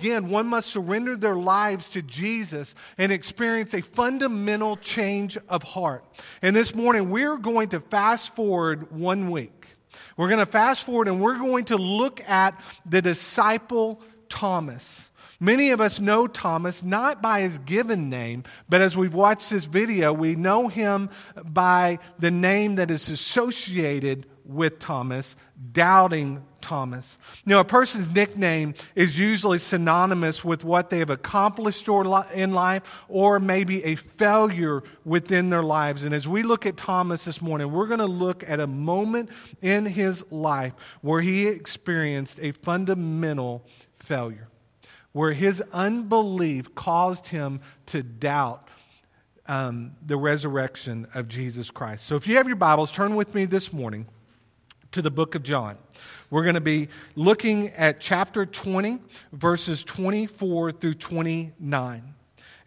Again, one must surrender their lives to Jesus and experience a fundamental change of heart. And this morning, we're going to fast forward one week. We're going to fast forward and we're going to look at the disciple Thomas. Many of us know Thomas not by his given name, but as we've watched this video, we know him by the name that is associated with Thomas, doubting Thomas. Now, a person's nickname is usually synonymous with what they have accomplished in life or maybe a failure within their lives. And as we look at Thomas this morning, we're going to look at a moment in his life where he experienced a fundamental failure, where his unbelief caused him to doubt um, the resurrection of Jesus Christ. So if you have your Bibles, turn with me this morning to the book of John. We're going to be looking at chapter 20, verses 24 through 29.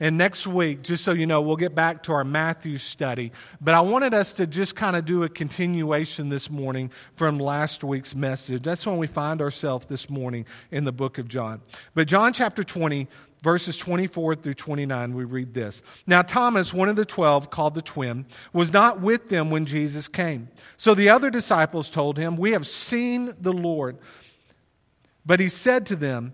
And next week, just so you know, we'll get back to our Matthew study. But I wanted us to just kind of do a continuation this morning from last week's message. That's when we find ourselves this morning in the book of John. But John chapter 20, verses 24 through 29, we read this. Now, Thomas, one of the twelve, called the twin, was not with them when Jesus came. So the other disciples told him, We have seen the Lord. But he said to them,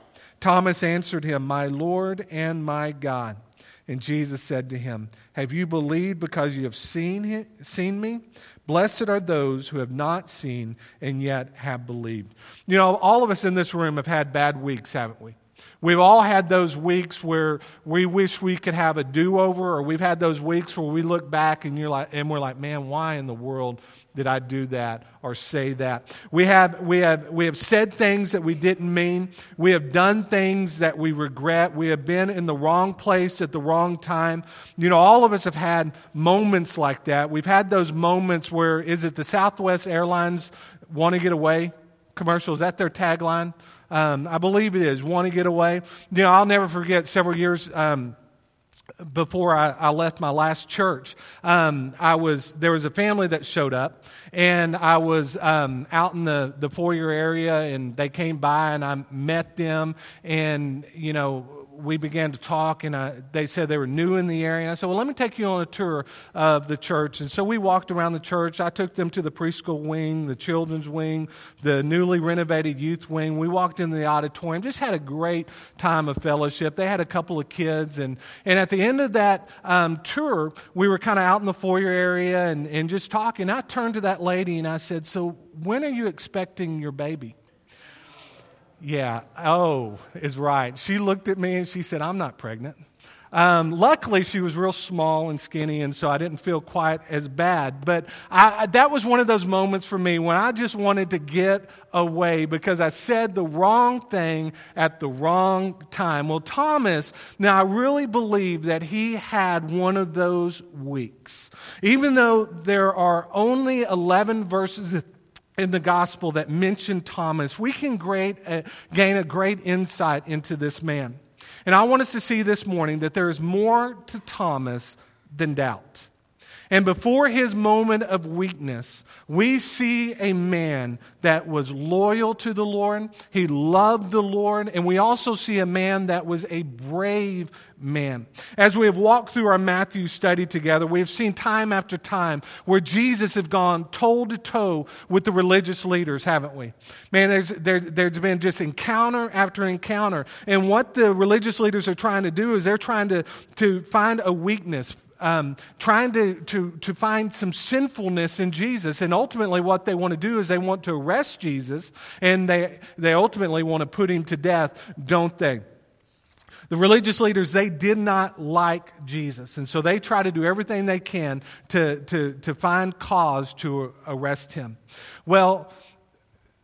Thomas answered him, My Lord and my God. And Jesus said to him, Have you believed because you have seen, seen me? Blessed are those who have not seen and yet have believed. You know, all of us in this room have had bad weeks, haven't we? We've all had those weeks where we wish we could have a do-over, or we've had those weeks where we look back and you're like, and we're like, man, why in the world did I do that or say that? We have, we have, we have said things that we didn't mean. We have done things that we regret. We have been in the wrong place at the wrong time. You know, all of us have had moments like that. We've had those moments where, is it the Southwest Airlines want to get away commercial? Is that their tagline? Um, I believe it is. Want to get away? You know, I'll never forget several years. Um, before I, I, left my last church, um, I was there was a family that showed up, and I was um, out in the the foyer area, and they came by, and I met them, and you know we began to talk, and I, they said they were new in the area. And I said, Well, let me take you on a tour of the church. And so we walked around the church. I took them to the preschool wing, the children's wing, the newly renovated youth wing. We walked in the auditorium, just had a great time of fellowship. They had a couple of kids. And, and at the end of that um, tour, we were kind of out in the foyer area and, and just talking. I turned to that lady and I said, So when are you expecting your baby? Yeah, oh, is right. She looked at me and she said, I'm not pregnant. Um, luckily, she was real small and skinny, and so I didn't feel quite as bad. But I, that was one of those moments for me when I just wanted to get away because I said the wrong thing at the wrong time. Well, Thomas, now I really believe that he had one of those weeks. Even though there are only 11 verses in the gospel that mention Thomas, we can great, uh, gain a great insight into this man. And I want us to see this morning that there is more to Thomas than doubt. And before his moment of weakness, we see a man that was loyal to the Lord. He loved the Lord. And we also see a man that was a brave man. As we have walked through our Matthew study together, we have seen time after time where Jesus has gone toe to toe with the religious leaders, haven't we? Man, there's, there, there's been just encounter after encounter. And what the religious leaders are trying to do is they're trying to, to find a weakness, um, trying to, to, to find some sinfulness in Jesus. And ultimately, what they want to do is they want to arrest Jesus and they, they ultimately want to put him to death, don't they? The religious leaders, they did not like Jesus. And so they try to do everything they can to, to, to find cause to arrest him. Well,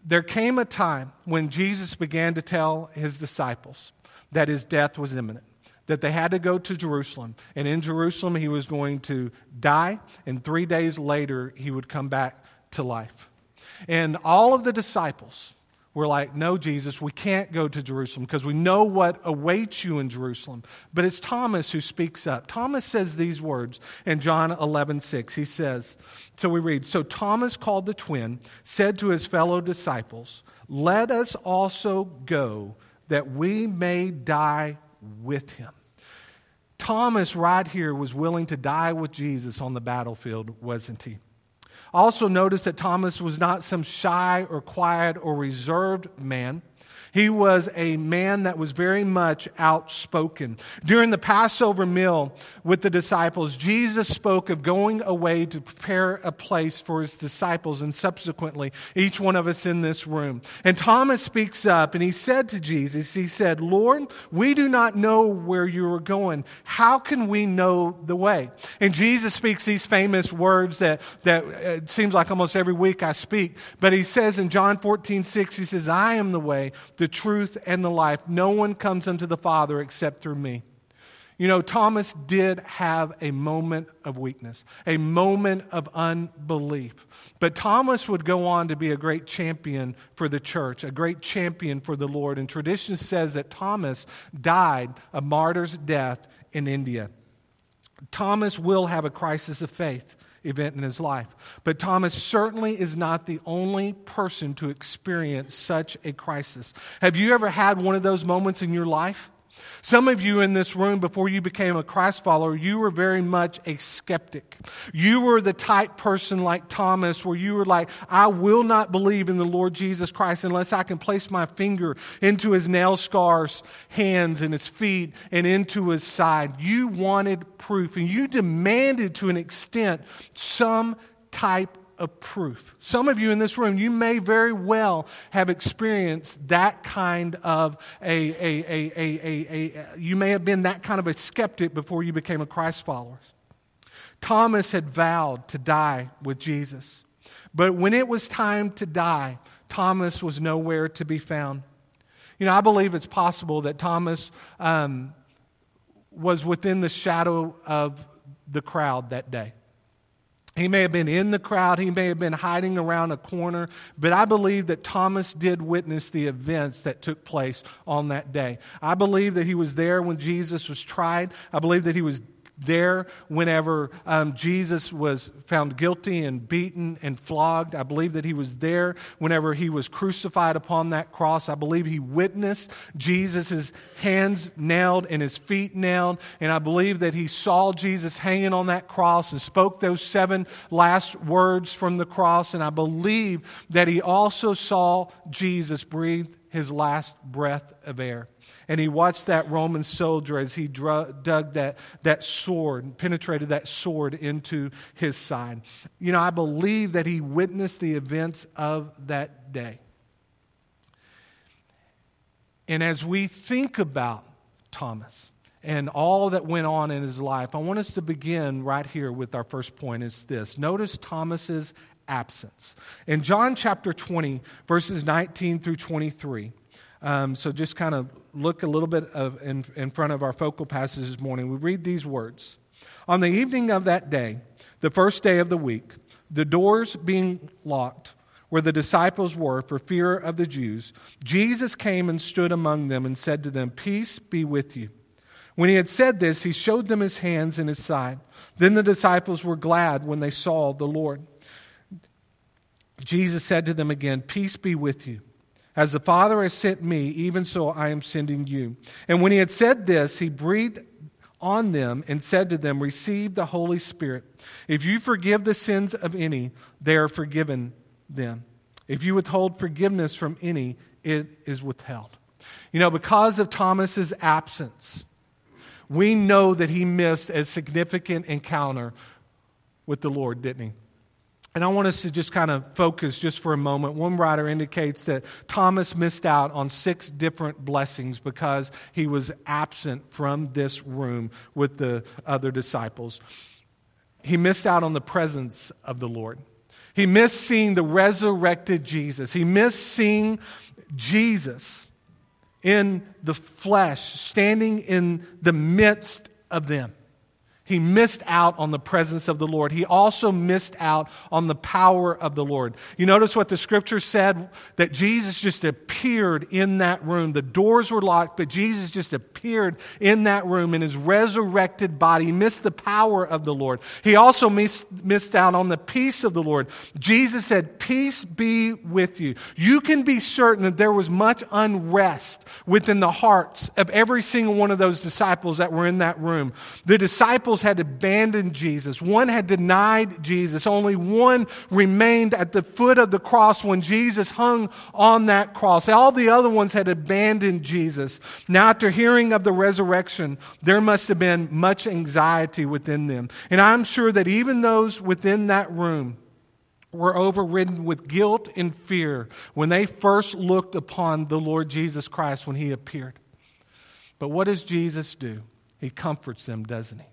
there came a time when Jesus began to tell his disciples that his death was imminent, that they had to go to Jerusalem. And in Jerusalem, he was going to die, and three days later, he would come back to life. And all of the disciples, we're like, no, Jesus, we can't go to Jerusalem because we know what awaits you in Jerusalem. But it's Thomas who speaks up. Thomas says these words in John 11, 6. He says, so we read, So Thomas called the twin, said to his fellow disciples, Let us also go that we may die with him. Thomas, right here, was willing to die with Jesus on the battlefield, wasn't he? Also, notice that Thomas was not some shy or quiet or reserved man. He was a man that was very much outspoken. During the Passover meal with the disciples, Jesus spoke of going away to prepare a place for his disciples and subsequently each one of us in this room. And Thomas speaks up and he said to Jesus, He said, Lord, we do not know where you are going. How can we know the way? And Jesus speaks these famous words that, that uh, it seems like almost every week I speak. But he says in John 14, 6, he says, I am the way, the truth, and the life. No one comes unto the Father except through me. You know, Thomas did have a moment of weakness, a moment of unbelief. But Thomas would go on to be a great champion for the church, a great champion for the Lord. And tradition says that Thomas died a martyr's death in India. Thomas will have a crisis of faith event in his life. But Thomas certainly is not the only person to experience such a crisis. Have you ever had one of those moments in your life? Some of you in this room, before you became a Christ follower, you were very much a skeptic. You were the type person like Thomas, where you were like, I will not believe in the Lord Jesus Christ unless I can place my finger into his nail scars, hands, and his feet, and into his side. You wanted proof, and you demanded to an extent some type of proof. Some of you in this room, you may very well have experienced that kind of a, a, a, a, you may have been that kind of a skeptic before you became a Christ follower. Thomas had vowed to die with Jesus. But when it was time to die, Thomas was nowhere to be found. You know, I believe it's possible that Thomas um, was within the shadow of the crowd that day. He may have been in the crowd, he may have been hiding around a corner, but I believe that Thomas did witness the events that took place on that day. I believe that he was there when Jesus was tried. I believe that he was there whenever um, Jesus was found guilty and beaten and flogged. I believe that he was there whenever he was crucified upon that cross. I believe he witnessed Jesus' hands nailed and his feet nailed. And I believe that he saw Jesus hanging on that cross and spoke those seven last words from the cross. And I believe that he also saw Jesus breathe his last breath of air and he watched that Roman soldier as he dug that, that sword, penetrated that sword into his side. You know, I believe that he witnessed the events of that day. And as we think about Thomas and all that went on in his life, I want us to begin right here with our first point is this. Notice Thomas's absence. In John chapter 20, verses 19 through 23, um, so just kind of look a little bit of in, in front of our focal passage this morning. We read these words. On the evening of that day, the first day of the week, the doors being locked where the disciples were for fear of the Jews, Jesus came and stood among them and said to them, Peace be with you. When he had said this, he showed them his hands and his side. Then the disciples were glad when they saw the Lord. Jesus said to them again, Peace be with you. As the Father has sent me, even so I am sending you. And when he had said this, he breathed on them and said to them, Receive the Holy Spirit. If you forgive the sins of any, they are forgiven them. If you withhold forgiveness from any, it is withheld. You know, because of Thomas's absence, we know that he missed a significant encounter with the Lord, didn't he? And I want us to just kind of focus just for a moment. One writer indicates that Thomas missed out on six different blessings because he was absent from this room with the other disciples. He missed out on the presence of the Lord. He missed seeing the resurrected Jesus. He missed seeing Jesus in the flesh, standing in the midst of them. He missed out on the presence of the Lord. He also missed out on the power of the Lord. You notice what the scripture said that Jesus just appeared in that room. The doors were locked, but Jesus just appeared in that room in his resurrected body. He missed the power of the Lord. He also missed, missed out on the peace of the Lord. Jesus said, Peace be with you. You can be certain that there was much unrest within the hearts of every single one of those disciples that were in that room. The disciples disciples had abandoned Jesus. One had denied Jesus. Only one remained at the foot of the cross when Jesus hung on that cross. All the other ones had abandoned Jesus. Now, after hearing of the resurrection, there must have been much anxiety within them. And I'm sure that even those within that room, were overridden with guilt and fear when they first looked upon the Lord Jesus Christ when he appeared. But what does Jesus do? He comforts them, doesn't he?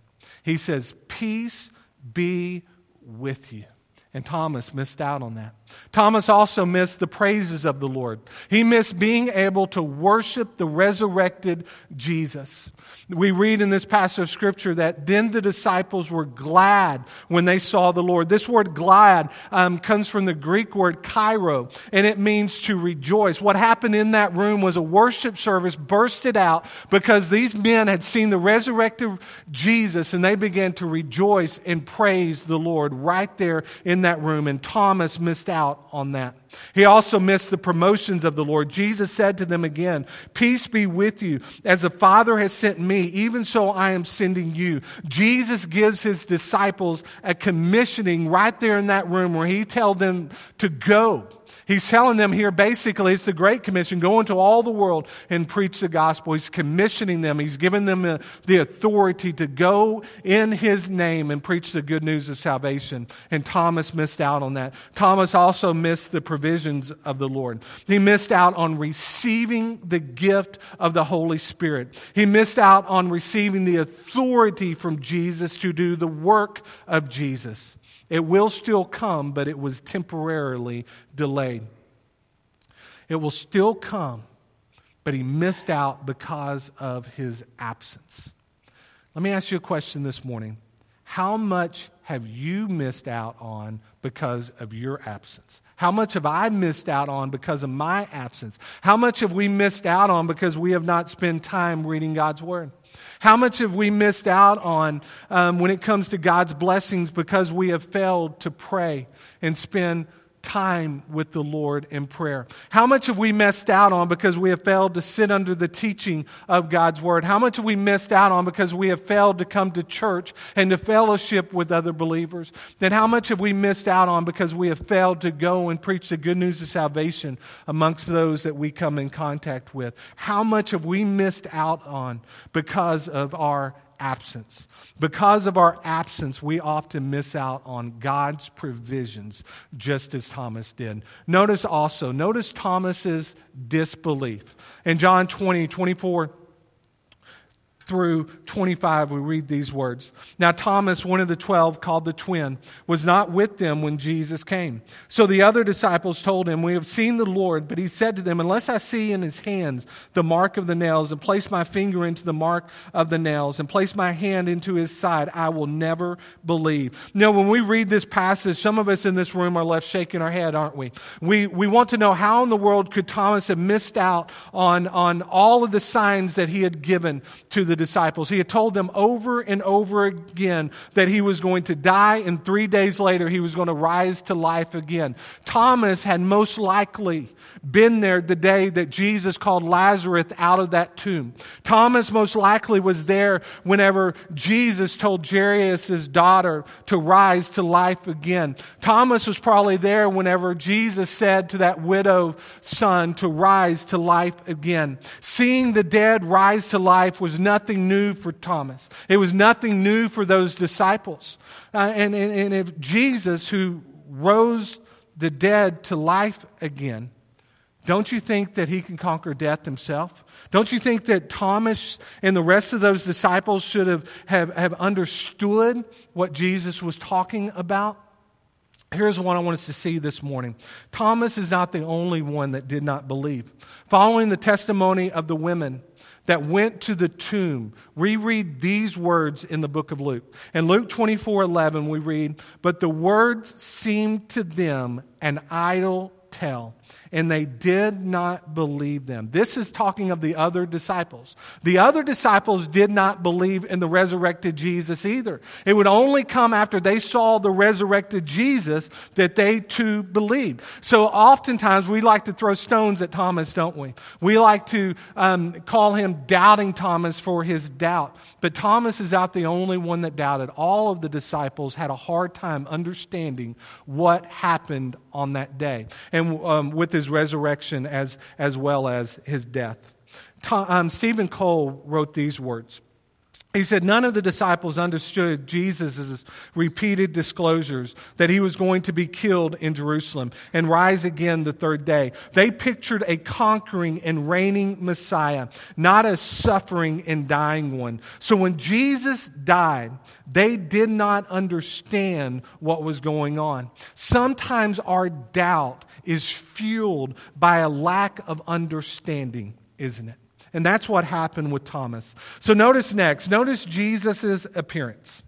He says, Peace be with you. And Thomas missed out on that. Thomas also missed the praises of the Lord. He missed being able to worship the resurrected Jesus. We read in this passage of scripture that then the disciples were glad when they saw the Lord. This word glad um, comes from the Greek word chairo, and it means to rejoice. What happened in that room was a worship service bursted out because these men had seen the resurrected Jesus and they began to rejoice and praise the Lord right there in that room. And Thomas missed out on that. He also missed the promotions of the Lord. Jesus said to them again, Peace be with you. As the Father has sent me, even so I am sending you. Jesus gives his disciples a commissioning right there in that room where he tells them to go He's telling them here basically it's the Great Commission go into all the world and preach the gospel. He's commissioning them, he's given them uh, the authority to go in his name and preach the good news of salvation. And Thomas missed out on that. Thomas also missed the provisions of the Lord. He missed out on receiving the gift of the Holy Spirit. He missed out on receiving the authority from Jesus to do the work of Jesus. It will still come, but it was temporarily delayed. It will still come, but he missed out because of his absence. Let me ask you a question this morning. How much have you missed out on because of your absence? How much have I missed out on because of my absence? How much have we missed out on because we have not spent time reading God's Word? How much have we missed out on um, when it comes to God's blessings because we have failed to pray and spend time with the Lord in prayer? How much have we missed out on because we have failed to sit under the teaching of God's Word? How much have we missed out on because we have failed to come to church and to fellowship with other believers? Then how much have we missed out on because we have failed to go and preach the good news of salvation amongst those that we come in contact with? How much have we missed out on because of our absence. Because of our absence, we often miss out on God's provisions, just as Thomas did. Notice also, notice Thomas's disbelief. In John 20, 24, through 25, we read these words. Now, Thomas, one of the twelve, called the twin, was not with them when Jesus came. So the other disciples told him, We have seen the Lord. But he said to them, Unless I see in his hands the mark of the nails, and place my finger into the mark of the nails, and place my hand into his side, I will never believe. Know, when we read this passage, some of us in this room are left shaking our head, aren't we? We, we want to know how in the world could Thomas have missed out on, on all of the signs that he had given to the the disciples. He had told them over and over again that he was going to die, and three days later, he was going to rise to life again. Thomas had most likely been there the day that Jesus called Lazarus out of that tomb. Thomas most likely was there whenever Jesus told Jairus' daughter to rise to life again. Thomas was probably there whenever Jesus said to that widow son to rise to life again. Seeing the dead rise to life was nothing new for Thomas. It was nothing new for those disciples. Uh, and, and, and if Jesus, who rose the dead to life again, don't you think that he can conquer death himself? Don't you think that Thomas and the rest of those disciples should have, have, have understood what Jesus was talking about? Here's one I want us to see this morning. Thomas is not the only one that did not believe. Following the testimony of the women that went to the tomb, we read these words in the book of Luke. In Luke 24 11, we read, But the words seemed to them an idle tale and they did not believe them. This is talking of the other disciples. The other disciples did not believe in the resurrected Jesus either. It would only come after they saw the resurrected Jesus that they too believed. So oftentimes we like to throw stones at Thomas, don't we? We like to um, call him doubting Thomas for his doubt. But Thomas is not the only one that doubted. All of the disciples had a hard time understanding what happened on that day. And um, with his resurrection as, as well as his death. Tom, um, Steven Cole wrote these words. He said, None of the disciples understood Jesus' repeated disclosures that he was going to be killed in Jerusalem and rise again the third day. They pictured a conquering and reigning Messiah, not a suffering and dying one. So when Jesus died, they did not understand what was going on. Sometimes our doubt is fueled by a lack of understanding, isn't it? And that's what happened with Thomas. So notice next, notice Jesus' appearance.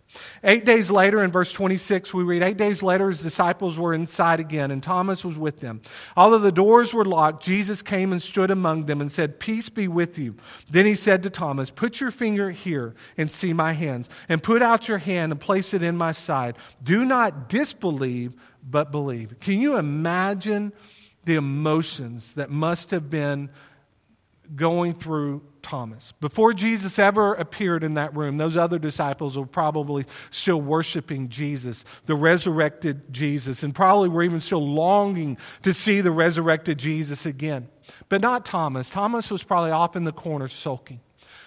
Eight days later, in verse 26, we read, Eight days later, his disciples were inside again, and Thomas was with them. Although the doors were locked, Jesus came and stood among them and said, Peace be with you. Then he said to Thomas, Put your finger here and see my hands, and put out your hand and place it in my side. Do not disbelieve, but believe. Can you imagine the emotions that must have been going through Thomas. Before Jesus ever appeared in that room, those other disciples were probably still worshiping Jesus, the resurrected Jesus, and probably were even still longing to see the resurrected Jesus again. But not Thomas. Thomas was probably off in the corner sulking,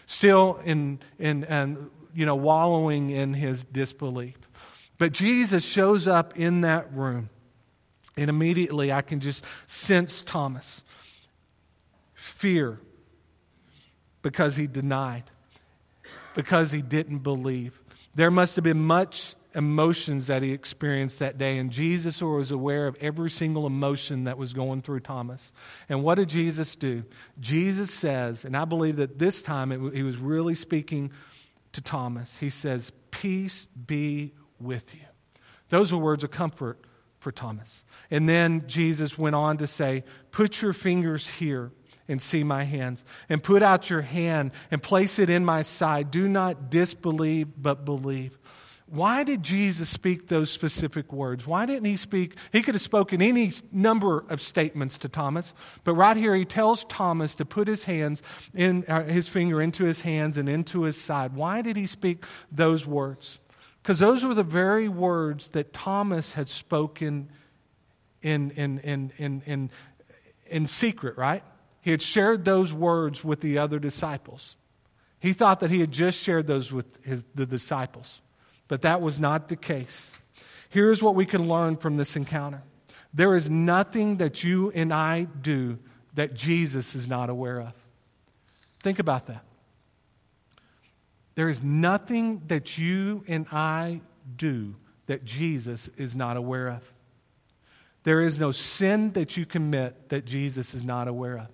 still in, in and, you know, wallowing in his disbelief. But Jesus shows up in that room, and immediately I can just sense Thomas. Fear, because he denied, because he didn't believe. There must have been much emotions that he experienced that day, and Jesus was aware of every single emotion that was going through Thomas. And what did Jesus do? Jesus says, and I believe that this time it, he was really speaking to Thomas. He says, Peace be with you. Those were words of comfort for Thomas. And then Jesus went on to say, Put your fingers here and see my hands. And put out your hand and place it in my side. Do not disbelieve, but believe. Why did Jesus speak those specific words? Why didn't he speak? He could have spoken any number of statements to Thomas, but right here he tells Thomas to put his hands in uh, his finger into his hands and into his side. Why did he speak those words? Because those were the very words that Thomas had spoken in, in, in, in, in, in secret, right? He had shared those words with the other disciples. He thought that he had just shared those with his, the disciples, but that was not the case. Here's what we can learn from this encounter there is nothing that you and I do that Jesus is not aware of. Think about that. There is nothing that you and I do that Jesus is not aware of. There is no sin that you commit that Jesus is not aware of.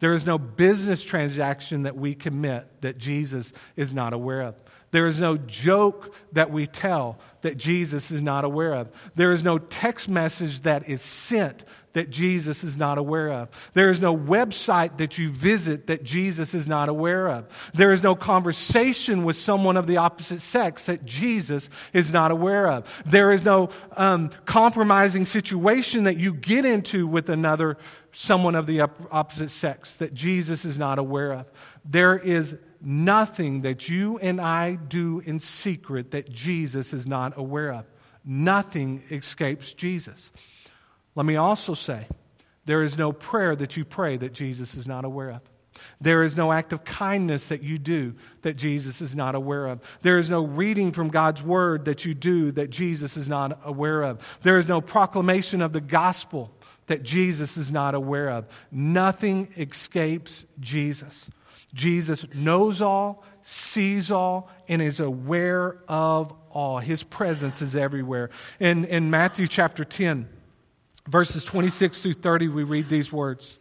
There is no business transaction that we commit that Jesus is not aware of. There is no joke that we tell that Jesus is not aware of. There is no text message that is sent that Jesus is not aware of. There is no website that you visit that Jesus is not aware of. There is no conversation with someone of the opposite sex that Jesus is not aware of. There is no um, compromising situation that you get into with another someone of the opposite sex that Jesus is not aware of. There is nothing that you and I do in secret that Jesus is not aware of. Nothing escapes Jesus. Let me also say, there is no prayer that you pray that Jesus is not aware of. There is no act of kindness that you do that Jesus is not aware of. There is no reading from God's word that you do that Jesus is not aware of. There is no proclamation of the gospel that Jesus is not aware of. Nothing escapes Jesus. Jesus knows all, sees all, and is aware of all. His presence is everywhere. In, in Matthew chapter 10, verses 26 through 30, we read these words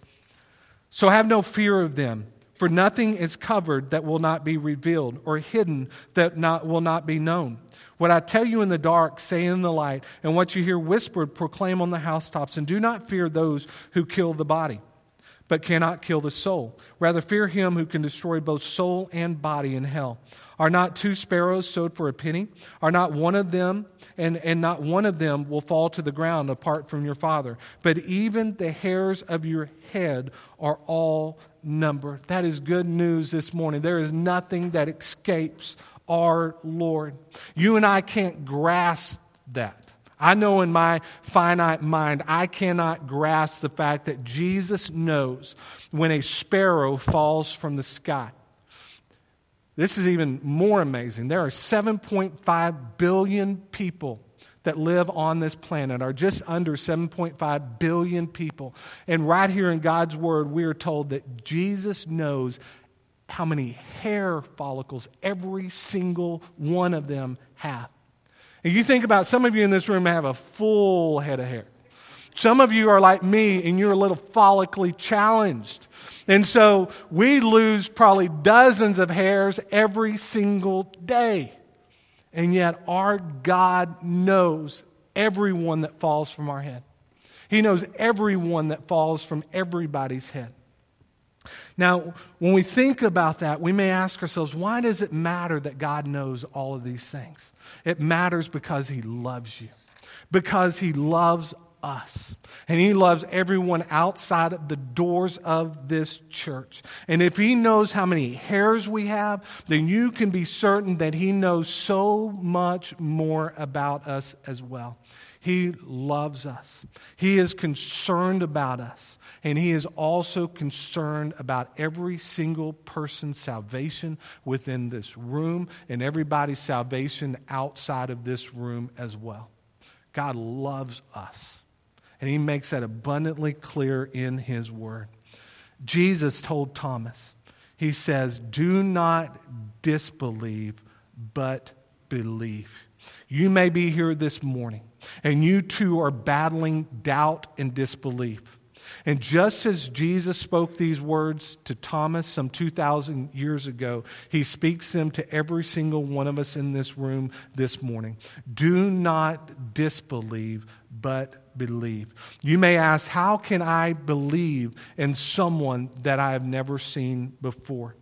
So have no fear of them. For nothing is covered that will not be revealed, or hidden that not, will not be known. What I tell you in the dark, say in the light, and what you hear whispered, proclaim on the housetops. And do not fear those who kill the body, but cannot kill the soul. Rather, fear him who can destroy both soul and body in hell. Are not two sparrows sold for a penny? Are not one of them, and, and not one of them will fall to the ground apart from your Father? But even the hairs of your head are all numbered. That is good news this morning. There is nothing that escapes our Lord. You and I can't grasp that. I know in my finite mind, I cannot grasp the fact that Jesus knows when a sparrow falls from the sky. This is even more amazing. There are 7.5 billion people that live on this planet, are just under 7.5 billion people. And right here in God's Word, we are told that Jesus knows how many hair follicles every single one of them have. And you think about some of you in this room have a full head of hair. Some of you are like me and you're a little follically challenged. And so we lose probably dozens of hairs every single day. And yet our God knows everyone that falls from our head. He knows everyone that falls from everybody's head. Now, when we think about that, we may ask ourselves, why does it matter that God knows all of these things? It matters because He loves you, because He loves us. And He loves everyone outside of the doors of this church. And if He knows how many hairs we have, then you can be certain that He knows so much more about us as well. He loves us, He is concerned about us. And he is also concerned about every single person's salvation within this room and everybody's salvation outside of this room as well. God loves us. And he makes that abundantly clear in his word. Jesus told Thomas, he says, Do not disbelieve, but believe. You may be here this morning, and you too are battling doubt and disbelief. And just as Jesus spoke these words to Thomas some 2,000 years ago, he speaks them to every single one of us in this room this morning. Do not disbelieve, but believe. You may ask, How can I believe in someone that I have never seen before?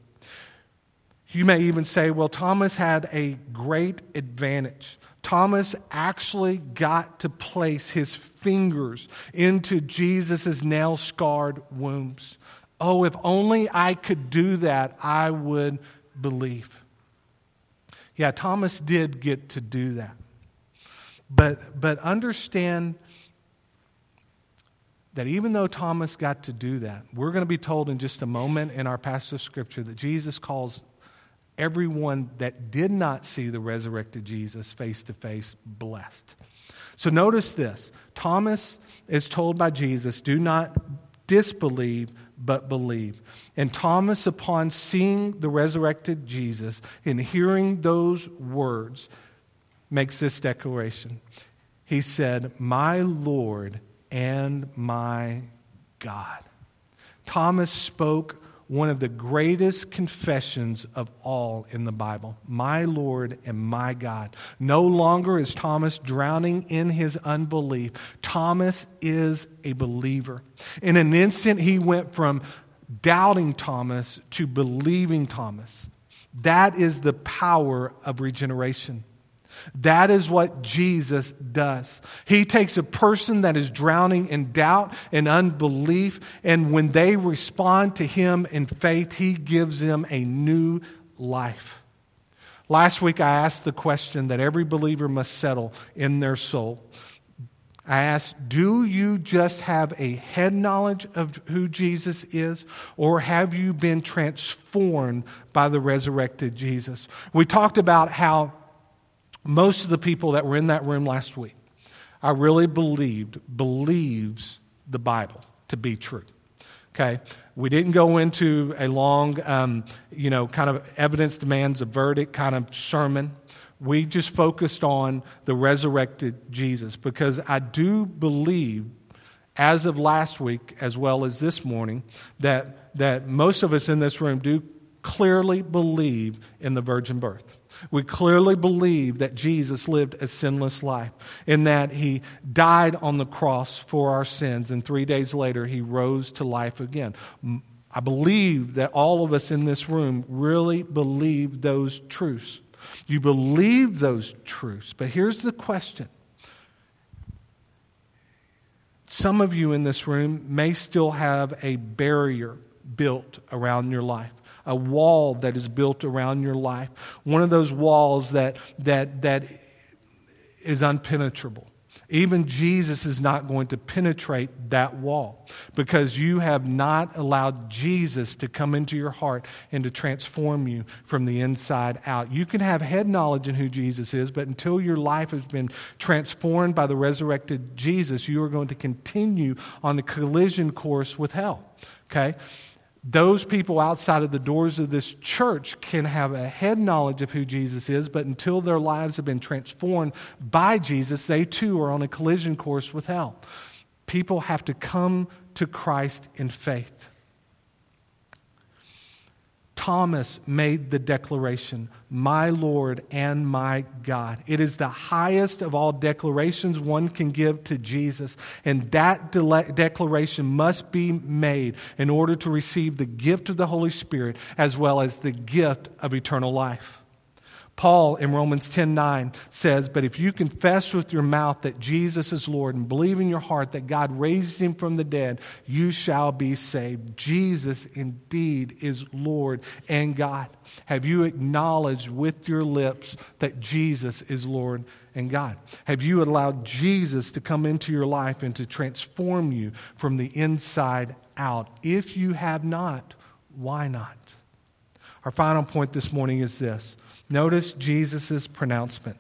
You may even say, Well, Thomas had a great advantage. Thomas actually got to place his fingers into Jesus' nail scarred wounds. Oh, if only I could do that, I would believe. Yeah, Thomas did get to do that. But, but understand that even though Thomas got to do that, we're going to be told in just a moment in our passage of scripture that Jesus calls everyone that did not see the resurrected Jesus face to face blessed. So notice this Thomas is told by Jesus, do not disbelieve, but believe. And Thomas, upon seeing the resurrected Jesus and hearing those words, makes this declaration. He said, My Lord and my God. Thomas spoke one of the greatest confessions of all in the Bible My Lord and my God. No longer is Thomas drowning in his unbelief. Thomas is a believer. In an instant, he went from doubting Thomas to believing Thomas. That is the power of regeneration. That is what Jesus does. He takes a person that is drowning in doubt and unbelief, and when they respond to Him in faith, He gives them a new life. Last week, I asked the question that every believer must settle in their soul. I asked, Do you just have a head knowledge of who Jesus is, or have you been transformed by the resurrected Jesus? We talked about how most of the people that were in that room last week, I really believed, believes the Bible to be true. Okay? We didn't go into a long, um, you know, kind of evidence demands a verdict kind of sermon. We just focused on the resurrected Jesus because I do believe, as of last week as well as this morning, that, that most of us in this room do clearly believe in the virgin birth. We clearly believe that Jesus lived a sinless life in that he died on the cross for our sins, and three days later he rose to life again. I believe that all of us in this room really believe those truths. You believe those truths, but here's the question. Some of you in this room may still have a barrier built around your life a wall that is built around your life. One of those walls that, that, that is unpenetrable. Even Jesus is not going to penetrate that wall because you have not allowed Jesus to come into your heart and to transform you from the inside out. You can have head knowledge in who Jesus is, but until your life has been transformed by the resurrected Jesus, you are going to continue on the collision course with hell. Okay? Those people outside of the doors of this church can have a head knowledge of who Jesus is, but until their lives have been transformed by Jesus, they too are on a collision course with hell. People have to come to Christ in faith. Thomas made the declaration, My Lord and my God. It is the highest of all declarations one can give to Jesus, and that de- declaration must be made in order to receive the gift of the Holy Spirit as well as the gift of eternal life. Paul in Romans 10:9 says, "But if you confess with your mouth that Jesus is Lord and believe in your heart that God raised him from the dead, you shall be saved." Jesus indeed is Lord and God. Have you acknowledged with your lips that Jesus is Lord and God? Have you allowed Jesus to come into your life and to transform you from the inside out? If you have not, why not? Our final point this morning is this Notice Jesus' pronouncement.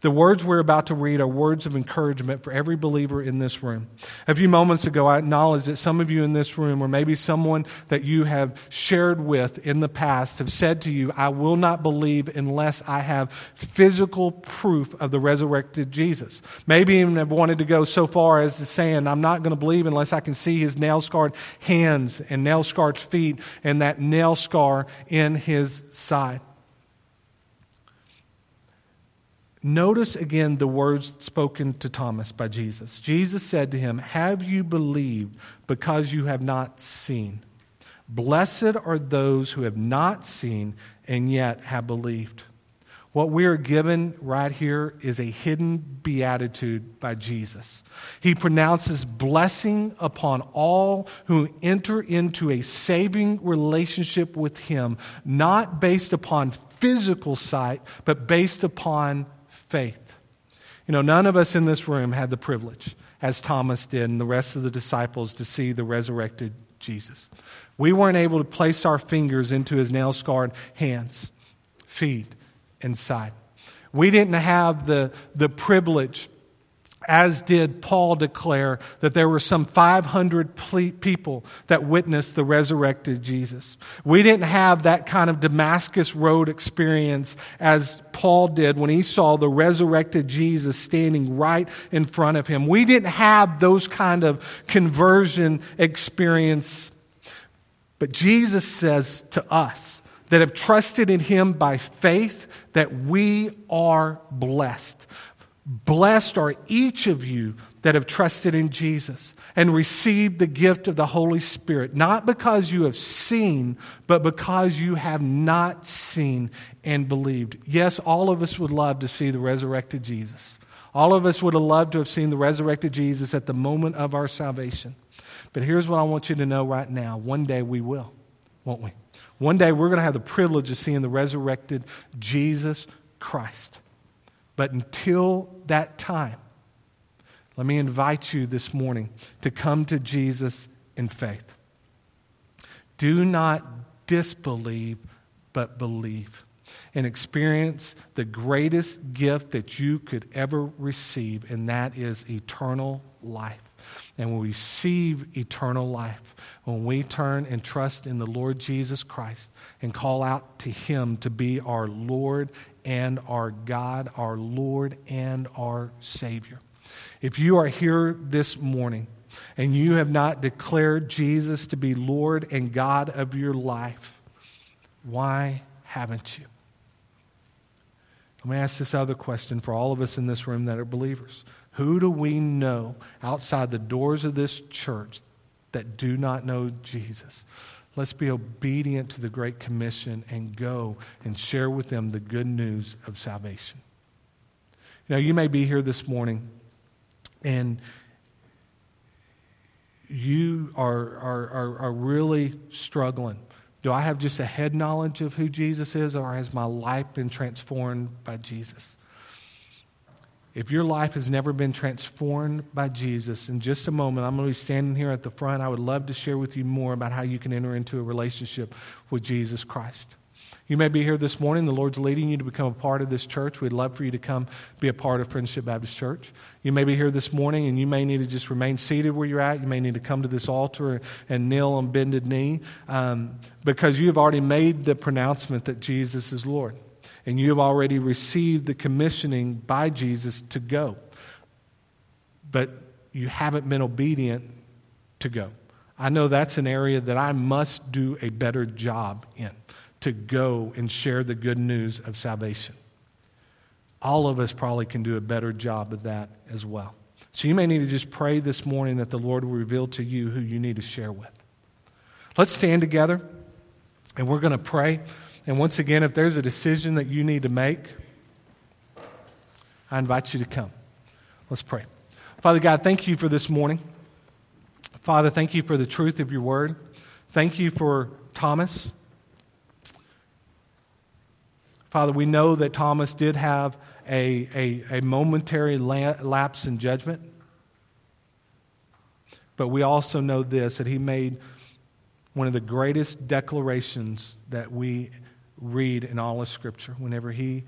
The words we're about to read are words of encouragement for every believer in this room. A few moments ago, I acknowledged that some of you in this room, or maybe someone that you have shared with in the past, have said to you, I will not believe unless I have physical proof of the resurrected Jesus. Maybe even have wanted to go so far as to saying, I'm not going to believe unless I can see his nail scarred hands and nail scarred feet and that nail scar in his side. Notice again the words spoken to Thomas by Jesus. Jesus said to him, Have you believed because you have not seen? Blessed are those who have not seen and yet have believed. What we are given right here is a hidden beatitude by Jesus. He pronounces blessing upon all who enter into a saving relationship with Him, not based upon physical sight, but based upon faith. You know, none of us in this room had the privilege, as Thomas did and the rest of the disciples, to see the resurrected Jesus. We weren't able to place our fingers into his nail scarred hands, feet, and side. We didn't have the, the privilege as did Paul declare that there were some 500 people that witnessed the resurrected Jesus. We didn't have that kind of Damascus Road experience as Paul did when he saw the resurrected Jesus standing right in front of him. We didn't have those kind of conversion experience. But Jesus says to us that have trusted in him by faith that we are blessed. Blessed are each of you that have trusted in Jesus and received the gift of the Holy Spirit, not because you have seen, but because you have not seen and believed. Yes, all of us would love to see the resurrected Jesus. All of us would have loved to have seen the resurrected Jesus at the moment of our salvation. But here's what I want you to know right now one day we will, won't we? One day we're going to have the privilege of seeing the resurrected Jesus Christ. But until that time, let me invite you this morning to come to Jesus in faith. Do not disbelieve, but believe and experience the greatest gift that you could ever receive, and that is eternal life. And we receive eternal life when we turn and trust in the Lord Jesus Christ and call out to Him to be our Lord and our God, our Lord and our Savior. If you are here this morning and you have not declared Jesus to be Lord and God of your life, why haven't you? Let me ask this other question for all of us in this room that are believers. Who do we know outside the doors of this church that do not know Jesus? Let's be obedient to the Great Commission and go and share with them the good news of salvation. You you may be here this morning and you are, are, are, are really struggling. Do I have just a head knowledge of who Jesus is, or has my life been transformed by Jesus? If your life has never been transformed by Jesus, in just a moment, I'm going to be standing here at the front. I would love to share with you more about how you can enter into a relationship with Jesus Christ. You may be here this morning. The Lord's leading you to become a part of this church. We'd love for you to come be a part of Friendship Baptist Church. You may be here this morning and you may need to just remain seated where you're at. You may need to come to this altar and kneel on bended knee um, because you have already made the pronouncement that Jesus is Lord. And you have already received the commissioning by Jesus to go. But you haven't been obedient to go. I know that's an area that I must do a better job in to go and share the good news of salvation. All of us probably can do a better job of that as well. So you may need to just pray this morning that the Lord will reveal to you who you need to share with. Let's stand together and we're going to pray. And once again, if there's a decision that you need to make, I invite you to come. Let's pray. Father God, thank you for this morning. Father, thank you for the truth of your word. Thank you for Thomas. Father, we know that Thomas did have a, a, a momentary lapse in judgment. But we also know this that he made one of the greatest declarations that we read in all of Scripture whenever he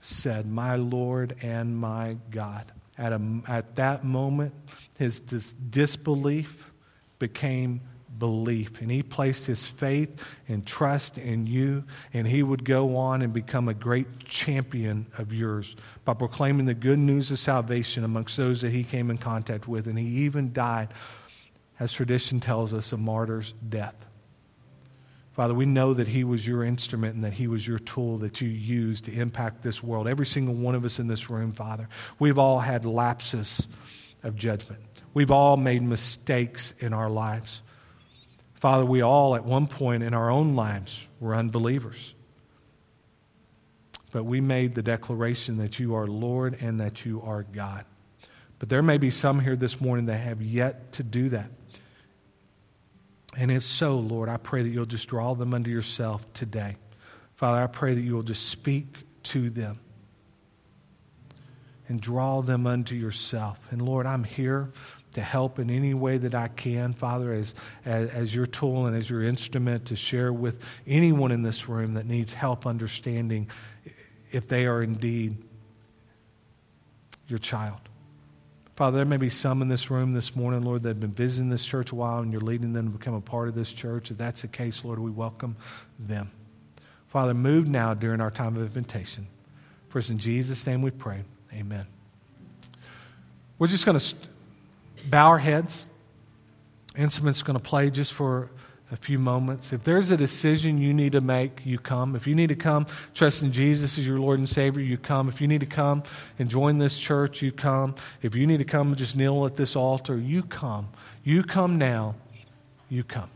said, My Lord and my God. At, a, at that moment, his dis- disbelief became belief. And he placed his faith and trust in you, and he would go on and become a great champion of yours by proclaiming the good news of salvation amongst those that he came in contact with. And he even died, as tradition tells us, a martyr's death. Father, we know that He was your instrument and that He was your tool that you used to impact this world. Every single one of us in this room, Father, we've all had lapses of judgment. We've all made mistakes in our lives. Father, we all at one point in our own lives were unbelievers. But we made the declaration that you are Lord and that you are God. But there may be some here this morning that have yet to do that. And if so, Lord, I pray that you'll just draw them unto yourself today. Father, I pray that you will just speak to them and draw them unto yourself. And Lord, I'm here to help in any way that I can, Father, as, as, as, your tool and as your instrument to share with anyone in this room that needs help understanding if they are indeed your child. Father, there may be some in this room this morning, Lord, that have been visiting this church a while and you're leading them to become a part of this church. If that's the case, Lord, we welcome them. Father, move now during our time of invitation. First, in Jesus' name we pray. Amen. We're just going to bow our heads. Instrument's going to play just for a few moments. If there's a decision you need to make, you come. If you need to come, trusting Jesus as your Lord and Savior, you come. If you need to come and join this church, you come. If you need to come and just kneel at this altar, you come. You come now. You come.